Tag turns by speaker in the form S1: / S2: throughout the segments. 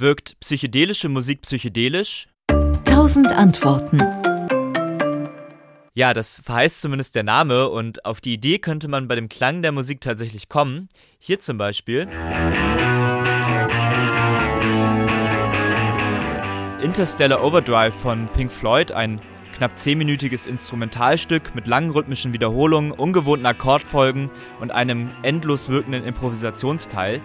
S1: Wirkt psychedelische Musik psychedelisch?
S2: Tausend Antworten.
S1: Ja, das verheißt zumindest der Name und auf die Idee könnte man bei dem Klang der Musik tatsächlich kommen. Hier zum Beispiel. Interstellar Overdrive von Pink Floyd, ein knapp zehnminütiges Instrumentalstück mit langen rhythmischen Wiederholungen, ungewohnten Akkordfolgen und einem endlos wirkenden Improvisationsteil.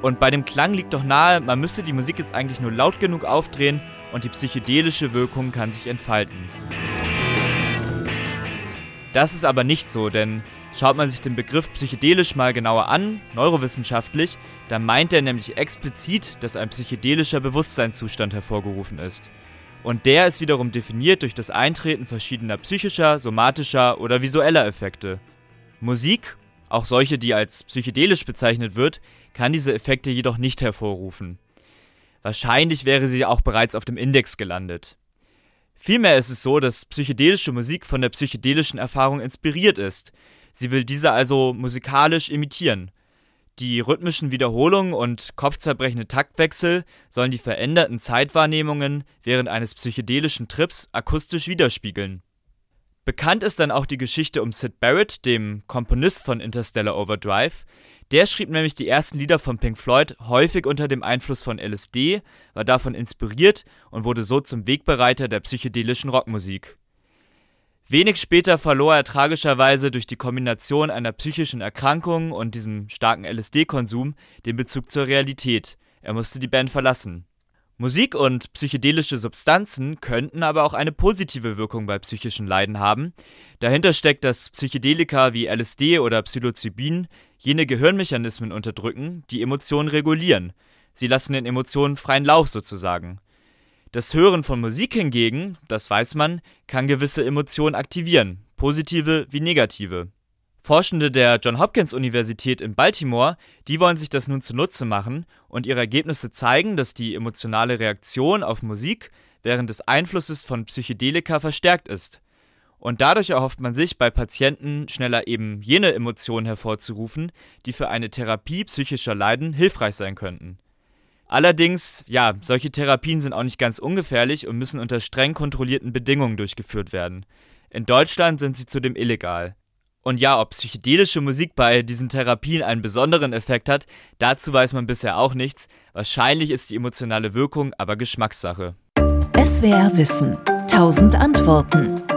S1: Und bei dem Klang liegt doch nahe, man müsste die Musik jetzt eigentlich nur laut genug aufdrehen und die psychedelische Wirkung kann sich entfalten. Das ist aber nicht so, denn schaut man sich den Begriff psychedelisch mal genauer an, neurowissenschaftlich, dann meint er nämlich explizit, dass ein psychedelischer Bewusstseinszustand hervorgerufen ist. Und der ist wiederum definiert durch das Eintreten verschiedener psychischer, somatischer oder visueller Effekte. Musik, auch solche, die als psychedelisch bezeichnet wird, kann diese Effekte jedoch nicht hervorrufen. Wahrscheinlich wäre sie auch bereits auf dem Index gelandet. Vielmehr ist es so, dass psychedelische Musik von der psychedelischen Erfahrung inspiriert ist. Sie will diese also musikalisch imitieren. Die rhythmischen Wiederholungen und kopfzerbrechende Taktwechsel sollen die veränderten Zeitwahrnehmungen während eines psychedelischen Trips akustisch widerspiegeln. Bekannt ist dann auch die Geschichte um Sid Barrett, dem Komponist von Interstellar Overdrive, der schrieb nämlich die ersten Lieder von Pink Floyd häufig unter dem Einfluss von LSD, war davon inspiriert und wurde so zum Wegbereiter der psychedelischen Rockmusik. Wenig später verlor er tragischerweise durch die Kombination einer psychischen Erkrankung und diesem starken LSD-Konsum den Bezug zur Realität. Er musste die Band verlassen. Musik und psychedelische Substanzen könnten aber auch eine positive Wirkung bei psychischen Leiden haben. Dahinter steckt, dass Psychedelika wie LSD oder Psilocybin jene Gehirnmechanismen unterdrücken, die Emotionen regulieren. Sie lassen den Emotionen freien Lauf sozusagen. Das Hören von Musik hingegen, das weiß man, kann gewisse Emotionen aktivieren, positive wie negative. Forschende der John Hopkins Universität in Baltimore, die wollen sich das nun zunutze machen und ihre Ergebnisse zeigen, dass die emotionale Reaktion auf Musik während des Einflusses von Psychedelika verstärkt ist. Und dadurch erhofft man sich bei Patienten schneller eben jene Emotionen hervorzurufen, die für eine Therapie psychischer Leiden hilfreich sein könnten. Allerdings, ja, solche Therapien sind auch nicht ganz ungefährlich und müssen unter streng kontrollierten Bedingungen durchgeführt werden. In Deutschland sind sie zudem illegal. Und ja, ob psychedelische Musik bei diesen Therapien einen besonderen Effekt hat, dazu weiß man bisher auch nichts. Wahrscheinlich ist die emotionale Wirkung aber Geschmackssache.
S2: SWR Wissen. 1000 Antworten.